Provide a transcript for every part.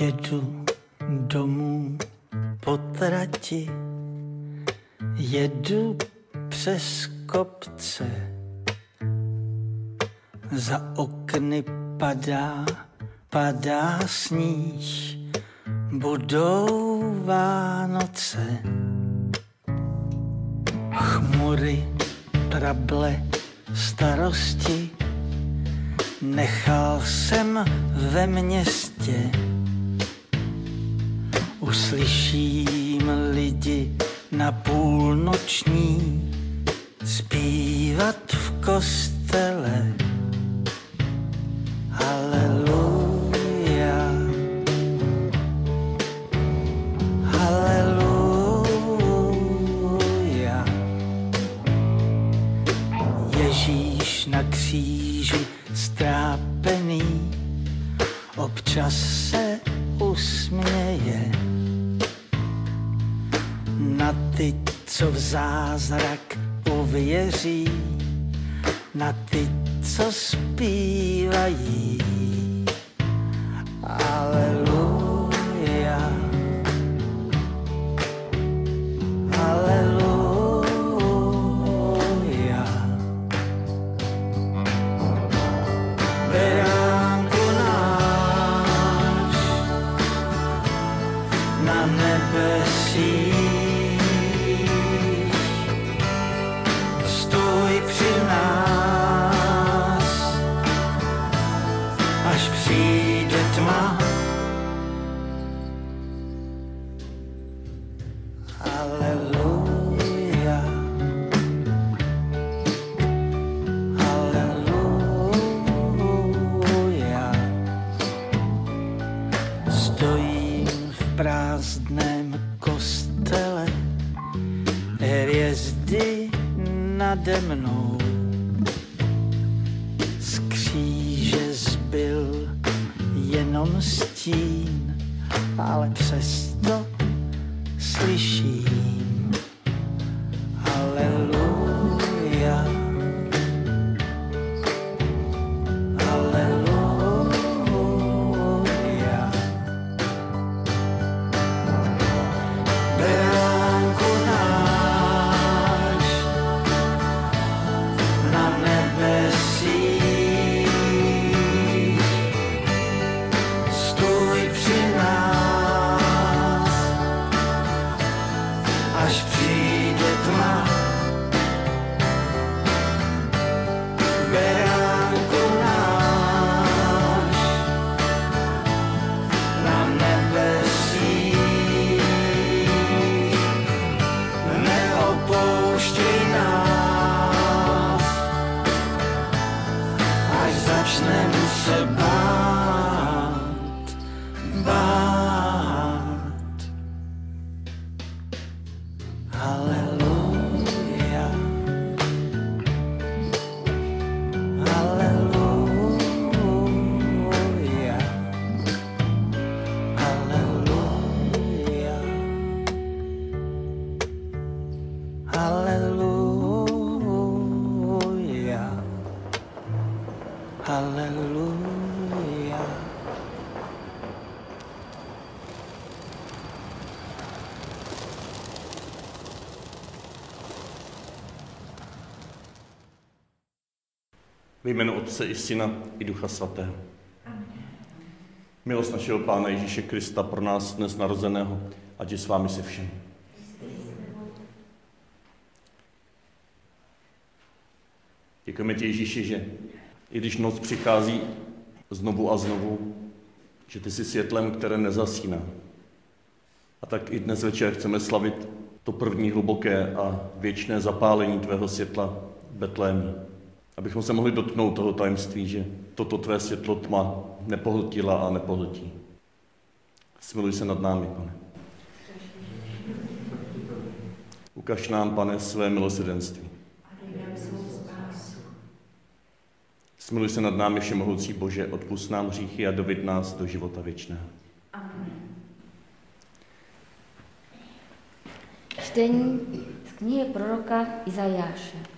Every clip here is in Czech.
Jedu domů po trati, jedu přes kopce. Za okny padá, padá sníh, budou Vánoce. Chmury, trable, starosti, nechal jsem ve městě. Uslyším lidi na půlnoční zpívat v kostele. Zázrak uvěří, na ty, co zpívají. I'll Ve jménu Otce i Syna i Ducha Svatého. Milost našeho Pána Ježíše Krista pro nás dnes narozeného, ať je s vámi se všemi. Děkujeme ti, Ježíši, že i když noc přichází znovu a znovu, že ty jsi světlem, které nezasíná. A tak i dnes večer chceme slavit to první hluboké a věčné zapálení tvého světla v Betlémě. Abychom se mohli dotknout toho tajemství, že toto tvé světlo tma nepohltila a nepohltí. Smiluj se nad námi, pane. Ukaž nám, pane, své milosrdenství. Smiluj se nad námi, všemohoucí Bože, odpust nám hříchy a dovid nás do života věčného. Čtení z knihy proroka Izajáše.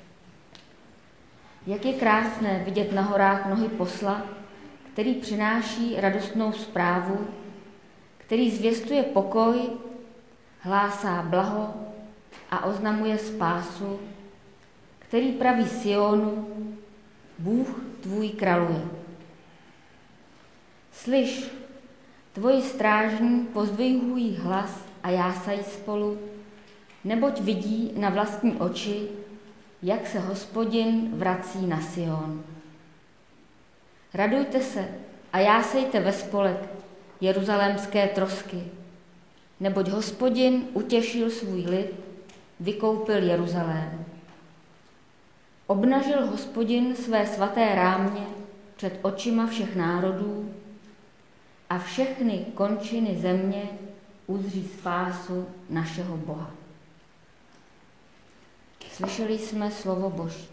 Jak je krásné vidět na horách nohy posla, který přináší radostnou zprávu, který zvěstuje pokoj, hlásá blaho a oznamuje spásu, který praví Sionu, Bůh tvůj kraluje. Slyš, tvoji strážní pozdvihují hlas a jásají spolu, neboť vidí na vlastní oči, jak se hospodin vrací na Sion. Radujte se a jásejte ve spolek jeruzalémské trosky, neboť hospodin utěšil svůj lid, vykoupil Jeruzalém. Obnažil hospodin své svaté rámě před očima všech národů a všechny končiny země uzří spásu našeho Boha. Slyšeli jsme slovo Boží.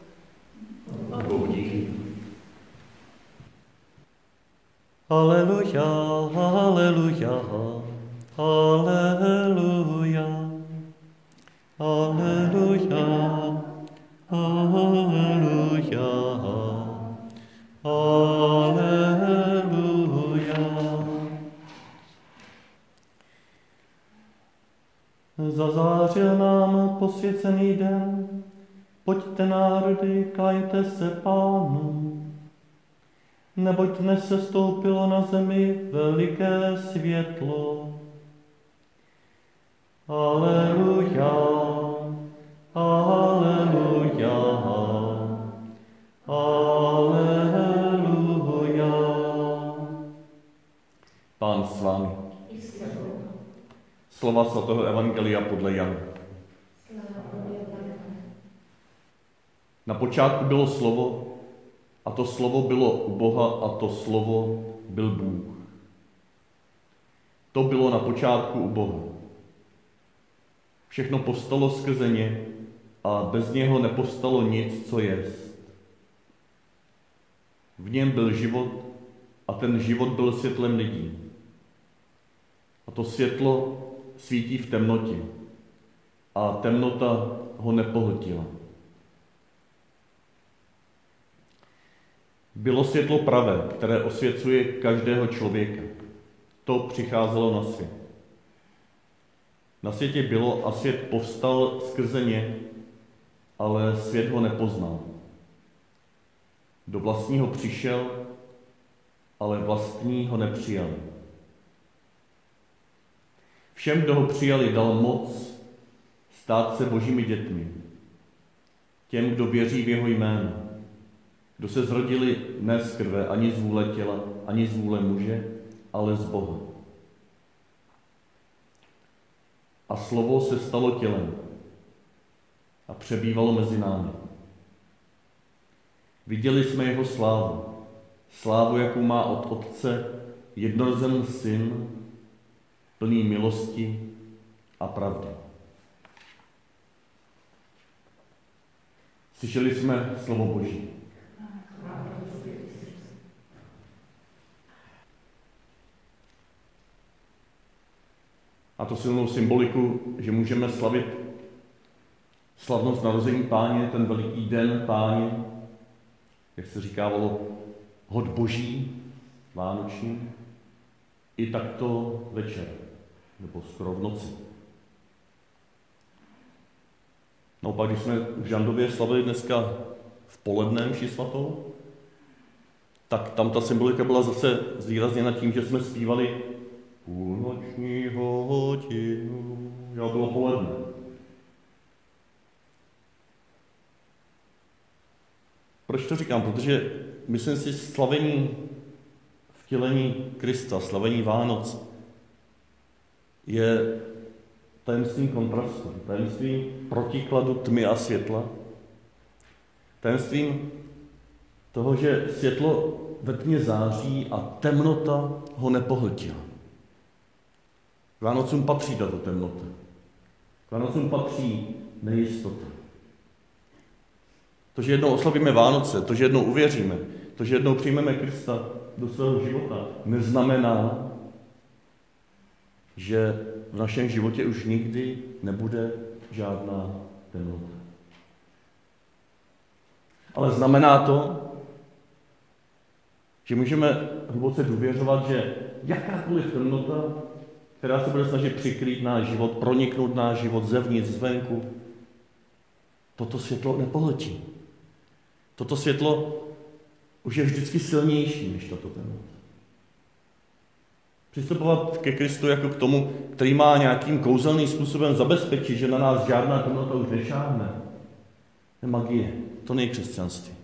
Aleluja, aleluja, aleluja, aleluja, aleluja, aleluja. Zazářil nám posvěcený den, pojďte národy, kajte se pánu. Neboť dnes se stoupilo na zemi veliké světlo. Aleluja, aleluja, aleluja. Pán s vámi. Slova svatého Evangelia podle Jana. Na počátku bylo slovo, a to slovo bylo u Boha a to slovo byl Bůh. To bylo na počátku u Boha. Všechno povstalo skrze ně a bez něho nepostalo nic, co jest. V něm byl život a ten život byl světlem lidí. A to světlo svítí v temnotě a temnota ho nepohltila. Bylo světlo pravé, které osvěcuje každého člověka. To přicházelo na svět. Na světě bylo a svět povstal skrze ně, ale svět ho nepoznal. Do vlastního přišel, ale vlastní ho nepřijali. Všem, kdo ho přijali, dal moc stát se božími dětmi. Těm, kdo věří v jeho jméno. Kdo se zrodili ne z krve, ani z vůle těla, ani z vůle muže, ale z Boha. A slovo se stalo tělem a přebývalo mezi námi. Viděli jsme jeho slávu, slávu, jakou má od Otce jednorozený syn, plný milosti a pravdy. Slyšeli jsme slovo Boží. A to silnou symboliku, že můžeme slavit slavnost narození páně, ten veliký den páně, jak se říkávalo, hod boží, vánoční, i takto večer, nebo skoro v noci. No pak, když jsme v Žandově slavili dneska v poledne mši svatou, tak tam ta symbolika byla zase zvýrazněna tím, že jsme zpívali půlnoční hodinu. Já bylo poledne. Proč to říkám? Protože myslím si, slavení vtělení Krista, slavení Vánoc je tajemstvím kontrastu, tajemstvím protikladu tmy a světla, tajemstvím toho, že světlo ve tmě září a temnota ho nepohltila. Vánocům patří tato temnota. Vánocům patří nejistota. To, že jednou oslavíme Vánoce, to, že jednou uvěříme, to, že jednou přijmeme Krista do svého života, neznamená, že v našem životě už nikdy nebude žádná temnota. Ale znamená to, že můžeme hluboce důvěřovat, že jakákoliv temnota která se bude snažit přikrýt náš život, proniknout náš život zevnitř, zvenku, toto světlo nepohltí. Toto světlo už je vždycky silnější než tato temnota. Přistupovat ke Kristu jako k tomu, který má nějakým kouzelným způsobem zabezpečit, že na nás žádná temnota už nešáhne, je magie. To není křesťanství.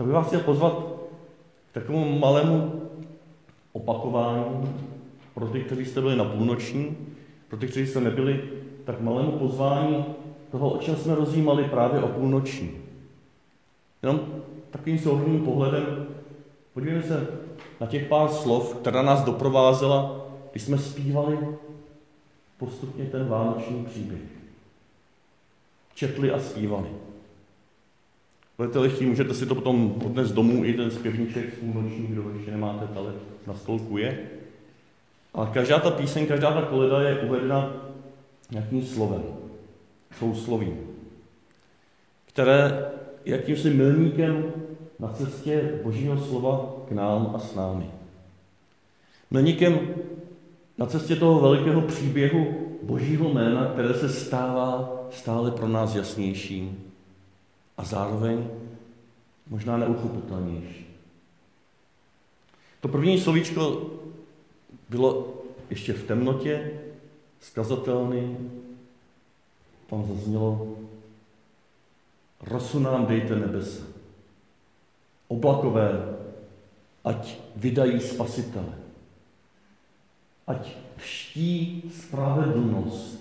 Tak bych vás chtěl pozvat k takovému malému opakování pro ty, kteří jste byli na půlnoční, pro ty, kteří jste nebyli, tak malému pozvání toho, o čem jsme rozjímali právě o půlnoční. Jenom takovým souhrným pohledem podívejme se na těch pár slov, která nás doprovázela, když jsme zpívali postupně ten vánoční příběh. Četli a zpívali. Budete-li chtít, můžete si to potom odnést domů, i ten zpěvníček půlnoční, kdo ještě nemáte, ale na stolku je. Ale každá ta píseň, každá ta koleda je uvedena nějakým slovem, souslovím, které jakýmsi milníkem na cestě Božího slova k nám a s námi. Milníkem na cestě toho velikého příběhu Božího jména, které se stává stále pro nás jasnějším a zároveň možná neuchopitelnější. To první slovíčko bylo ještě v temnotě, skazatelný, tam zaznělo, rosu nám dejte nebesa, oblakové, ať vydají spasitele, ať ští spravedlnost.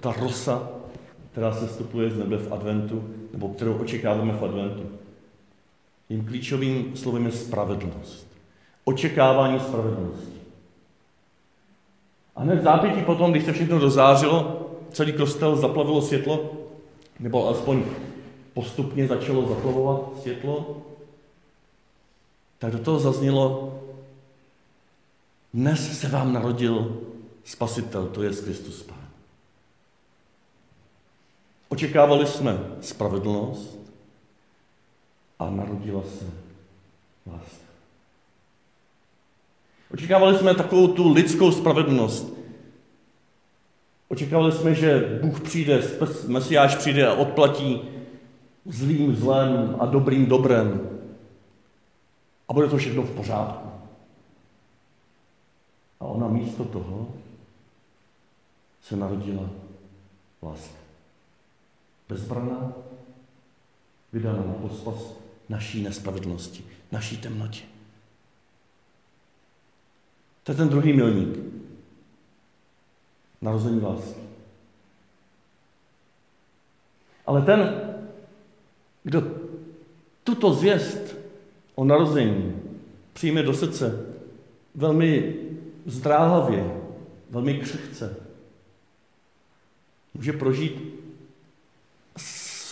Ta rosa, která se stupuje z nebe v adventu, nebo kterou očekáváme v adventu. Tím klíčovým slovem je spravedlnost. Očekávání spravedlnosti. A hned zápětí potom, když se všechno dozářilo, celý kostel zaplavilo světlo, nebo alespoň postupně začalo zaplavovat světlo, tak do toho zaznělo, dnes se vám narodil spasitel, to je Kristus Pán. Očekávali jsme spravedlnost a narodila se láska. Očekávali jsme takovou tu lidskou spravedlnost. Očekávali jsme, že Bůh přijde, Mesiáš přijde a odplatí zlým zlem a dobrým dobrem. A bude to všechno v pořádku. A ona místo toho se narodila láska. Bezbraná, vydána na pospas naší nespravedlnosti, naší temnotě. To je ten druhý milník. Narození lásky. Ale ten, kdo tuto zvěst o narození přijme do srdce velmi zdráhavě, velmi křehce, může prožít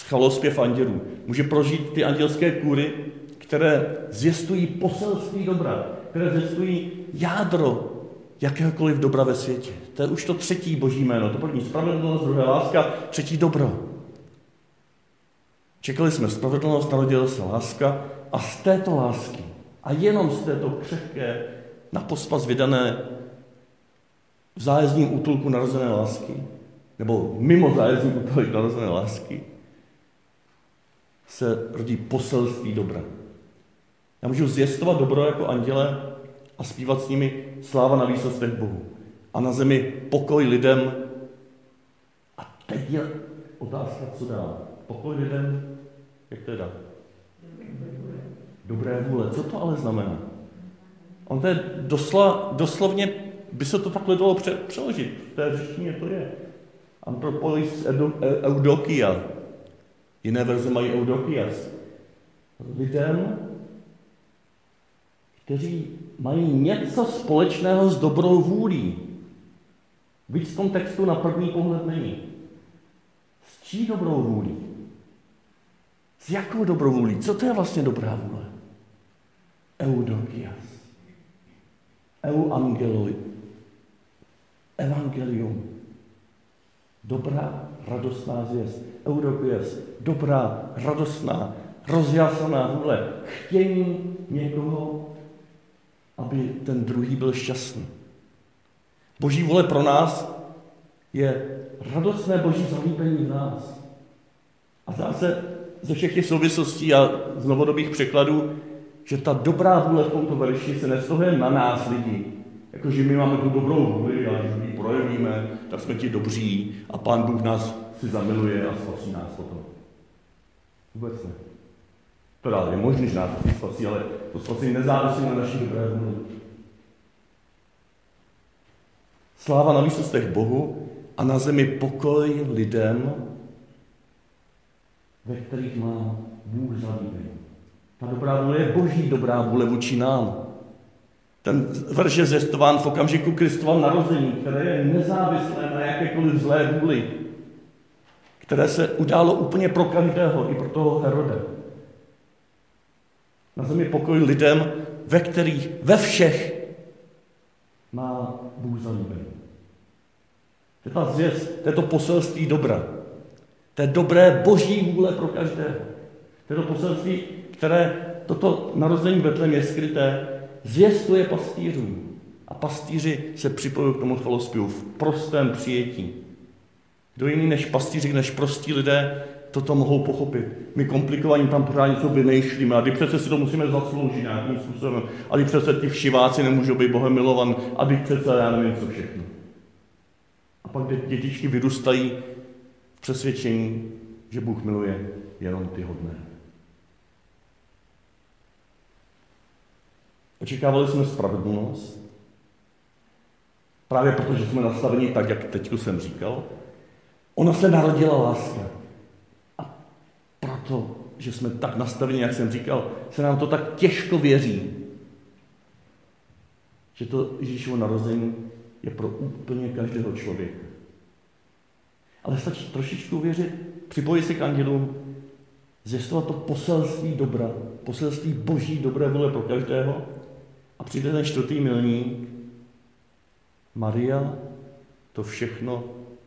chalospěv andělů. Může prožít ty andělské kůry, které zvěstují poselství dobra, které zvěstují jádro jakéhokoliv dobra ve světě. To je už to třetí boží jméno. To první spravedlnost, druhé láska, třetí dobro. Čekali jsme spravedlnost, narodila se láska a z této lásky a jenom z této křehké, na pospas vydané v zájezdním útulku narozené lásky, nebo mimo zájezdní útulek narozené lásky, se rodí poselství dobra. Já můžu zjistovat dobro jako anděle a zpívat s nimi sláva na výsostech Bohu. A na zemi pokoj lidem. A teď je otázka, co dál. Pokoj lidem, jak to je dál? Dobré vůle. Co to ale znamená? On to je dosla, doslovně, by se to takhle dalo pře, přeložit. V té řečtině to je. Antropolis eudokia. Jiné verze mají eudokias. Lidem, kteří mají něco společného s dobrou vůlí. Víc v tom textu na první pohled není. S čí dobrou vůlí? S jakou dobrou vůlí? Co to je vlastně dobrá vůle? Eudokias. Euangeloi. Evangelium. Dobrá, radostná zvěst. Eudokias. Dobrá, radostná, rozjasaná vůle, chtění někoho, aby ten druhý byl šťastný. Boží vůle pro nás je radostné boží zalíbení v nás. A zdá se ze všech těch souvislostí a z novodobých překladů, že ta dobrá vůle v tomto verši se neslohuje na nás lidi, jakože my máme tu dobrou vůli a projevíme, tak jsme ti dobří a Pán Bůh nás si zamiluje a spasí nás potom. Vůbec ne. To je možné, že nás spasí, ale to spasení nezávisí na naší dobré vůli. Sláva na výsostech Bohu a na zemi pokoj lidem, ve kterých má Bůh zalíbení. Ta dobrá vůle je boží dobrá vůle vůči nám. Ten verš je zjistován v okamžiku Kristova narození, které je nezávislé na jakékoliv zlé vůli, které se událo úplně pro každého, i pro toho Herode. Na zemi pokoj lidem, ve kterých, ve všech má Bůh zalíbení. To je ta zvěst, to je to poselství dobra. To je dobré boží vůle pro každého. To je to poselství, které toto narození Betlem je skryté, zvěstuje pastýřům. A pastýři se připojují k tomu chvalospěvu v prostém přijetí. Kdo jiný než pastýři, než prostí lidé, toto mohou pochopit. My komplikovaní tam pořád něco vymýšlíme a přece si to musíme zasloužit nějakým způsobem. A přece ty všiváci nemůžou být Bohem milovan a přece já nevím co všechno. A pak dětičky vyrůstají v přesvědčení, že Bůh miluje jenom ty hodné. Očekávali jsme spravedlnost, právě protože jsme nastaveni tak, jak teď jsem říkal. Ona se narodila láska. A proto, že jsme tak nastaveni, jak jsem říkal, se nám to tak těžko věří, že to Ježíšovo narození je pro úplně každého člověka. Ale stačí trošičku věřit, připojit se k andělům, zjistovat to poselství dobra, poselství boží dobré vůle pro každého a přijde ten čtvrtý milník. Maria to všechno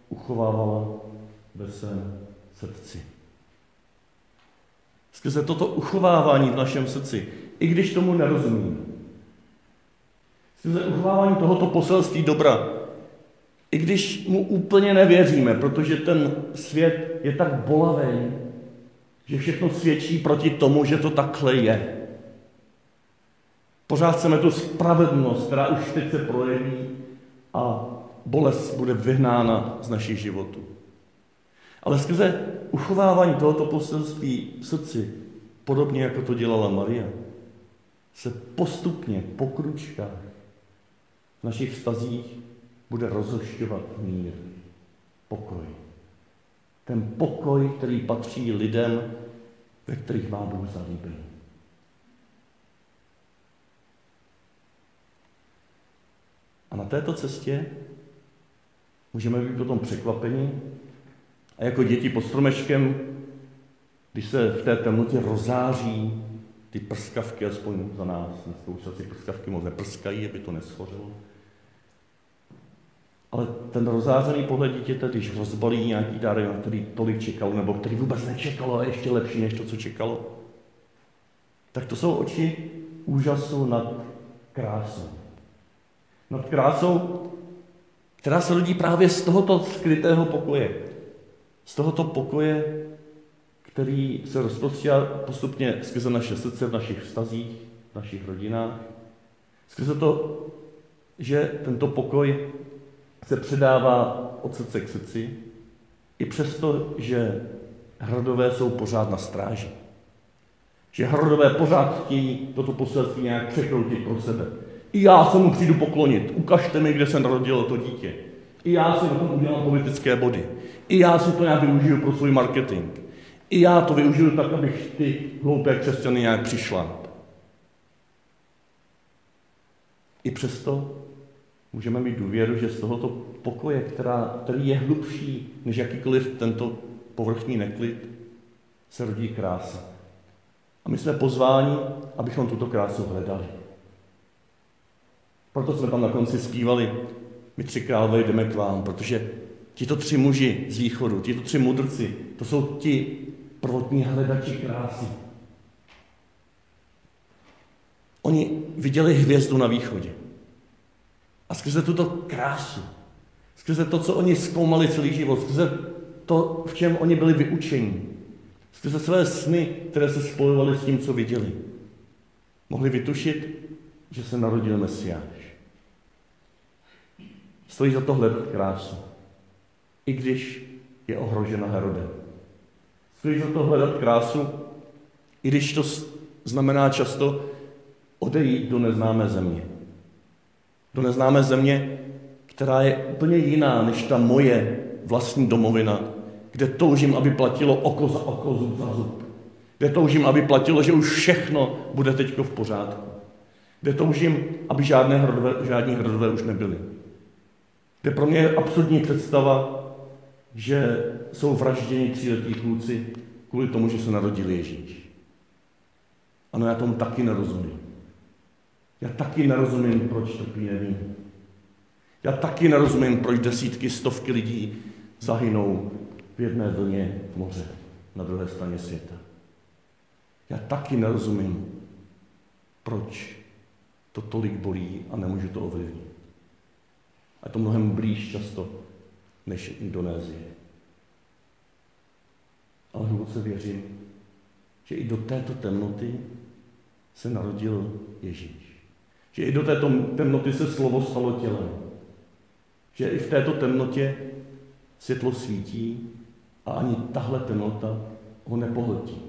uchovávala ve svém srdci. Skrze toto uchovávání v našem srdci, i když tomu nerozumím, skrze uchovávání tohoto poselství dobra, i když mu úplně nevěříme, protože ten svět je tak bolavý, že všechno svědčí proti tomu, že to takhle je. Pořád chceme tu spravedlnost, která už teď se projeví a bolest bude vyhnána z našich životů. Ale skrze uchovávání tohoto poselství v srdci, podobně jako to dělala Maria, se postupně po kručkách v našich vztazích bude rozhošťovat mír, pokoj. Ten pokoj, který patří lidem, ve kterých má Bůh zalíbení. A na této cestě můžeme být potom překvapení a jako děti pod stromečkem, když se v té temnotě rozáří ty prskavky, aspoň za nás, dneska asi prskavky moc neprskají, aby to neschořilo, ale ten rozářený pohled dítěte, když rozbalí nějaký dar, který tolik čekal, nebo který vůbec nečekalo a ještě lepší než to, co čekalo, tak to jsou oči úžasu nad krásou. Nad krásou, která se rodí právě z tohoto skrytého pokoje. Z tohoto pokoje, který se rozprostírá postupně skrze naše srdce v našich vztazích, v našich rodinách. Skrze to, že tento pokoj se předává od srdce k srdci, i přesto, že hradové jsou pořád na stráži. Že hradové pořád chtějí toto poselství nějak překroutit pro sebe. I já se mu přijdu poklonit. Ukažte mi, kde se narodilo to dítě. I já si na tom udělám politické body. I já si to nějak využiju pro svůj marketing. I já to využiju tak, abych ty hloupé křesťany nějak přišla. I přesto můžeme mít důvěru, že z tohoto pokoje, která, který je hlubší než jakýkoliv tento povrchní neklid, se rodí krása. A my jsme pozváni, abychom tuto krásu hledali. Proto jsme tam na konci zpívali, my tři králové jdeme k vám, protože tito tři muži z východu, tito tři mudrci, to jsou ti prvotní hledači krásy. oni viděli hvězdu na východě. A skrze tuto krásu, skrze to, co oni zkoumali celý život, skrze to, v čem oni byli vyučeni, skrze své sny, které se spojovaly s tím, co viděli, mohli vytušit, že se narodil Mesiáš. Stojí za to hledat krásu, i když je ohrožena Herodem. Stojí za to hledat krásu, i když to znamená často odejít do neznámé země. Do neznámé země, která je úplně jiná než ta moje vlastní domovina, kde toužím, aby platilo oko za oko, zub za zub. Kde toužím, aby platilo, že už všechno bude teď v pořádku. Kde toužím, aby žádné hrodové, žádní hrodové už nebyly. Kde pro mě je absurdní představa, že jsou vražděni tříletí kluci kvůli tomu, že se narodil Ježíš. Ano, já tomu taky nerozumím. Já taky nerozumím, proč trpí nevím. Já taky nerozumím, proč desítky, stovky lidí zahynou v jedné vlně v moře na druhé straně světa. Já taky nerozumím, proč to tolik bolí a nemůžu to ovlivnit. A to mnohem blíž často než Indonésie. Ale hluboce věřím, že i do této temnoty se narodil Ježíš. Že i do této temnoty se slovo stalo tělem. Že i v této temnotě světlo svítí a ani tahle temnota ho nepohltí.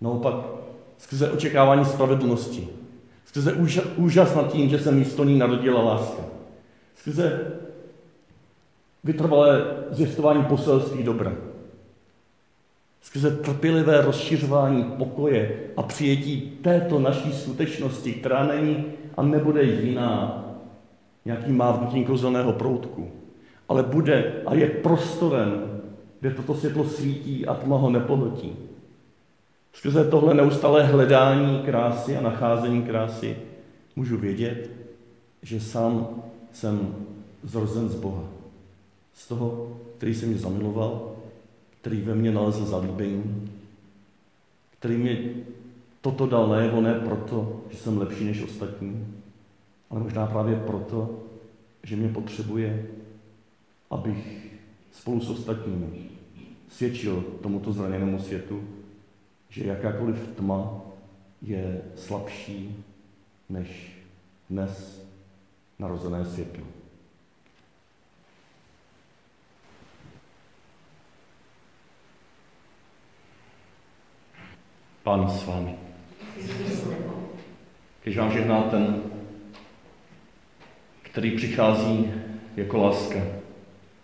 Naopak, skrze očekávání spravedlnosti, skrze úžas nad tím, že se místo ní narodila láska, skrze vytrvalé zvěstování poselství dobra, skrze trpělivé rozšiřování pokoje a přijetí této naší skutečnosti, která není a nebude jiná nějakým mávnutím kozelného proutku, ale bude a je prostorem, kde toto světlo svítí a tma ho nepohltí. Skrze tohle neustále hledání krásy a nacházení krásy můžu vědět, že sám jsem zrozen z Boha. Z toho, který se mě zamiloval, který ve mně nalezl zalíbení, který mi toto dal najevo ne proto, že jsem lepší než ostatní, ale možná právě proto, že mě potřebuje, abych spolu s ostatními svědčil tomuto zraněnému světu, že jakákoliv tma je slabší než dnes narozené světlo. Pán s vámi. Když vám žehná ten, který přichází jako láska,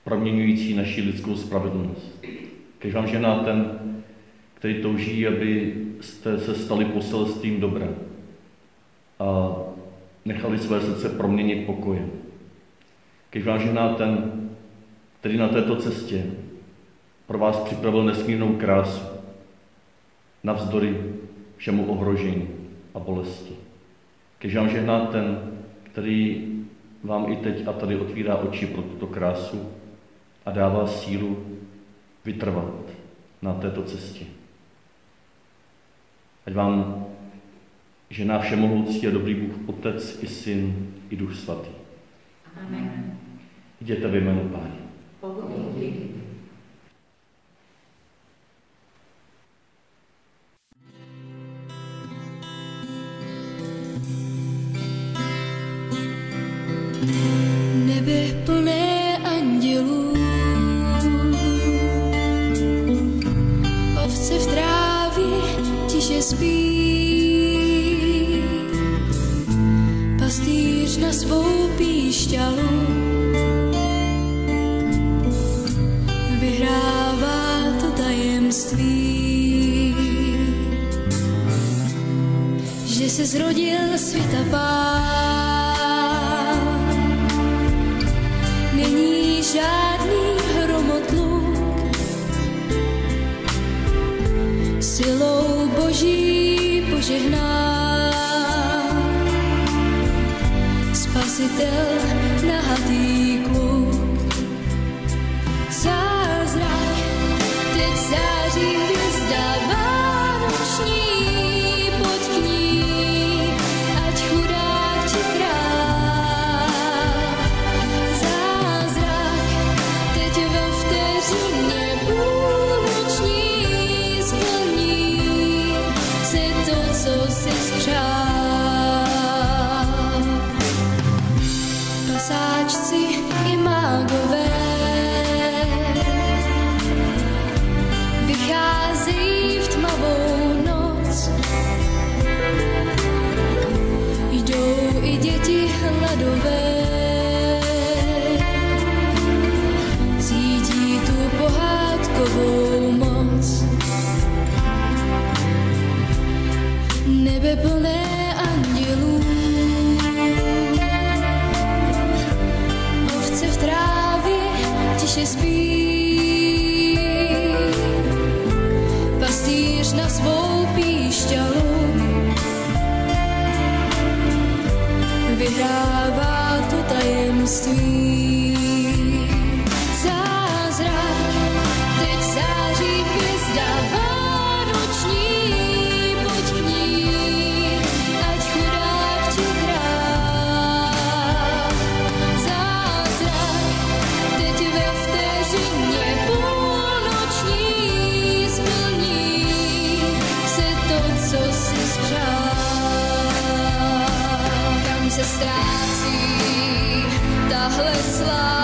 proměňující naši lidskou spravedlnost. Když vám žehná ten, který touží, aby jste se stali poselstvím dobra a nechali své srdce proměnit pokojem. Když vám žehná ten, který na této cestě pro vás připravil nesmírnou krásu, navzdory všemu ohrožení a bolesti. Když vám žehná ten, který vám i teď a tady otvírá oči pro tuto krásu a dává sílu vytrvat na této cestě. Ať vám žená všemohoucí a dobrý Bůh, Otec i Syn i Duch Svatý. Amen. Jděte ve jménu Páně. Nebe pastýř na svou píšťalu vyhrává to tajemství, že se zrodil světa pán. Spasitel vyhrává to tajemství. Se ztrácí tahle sláva,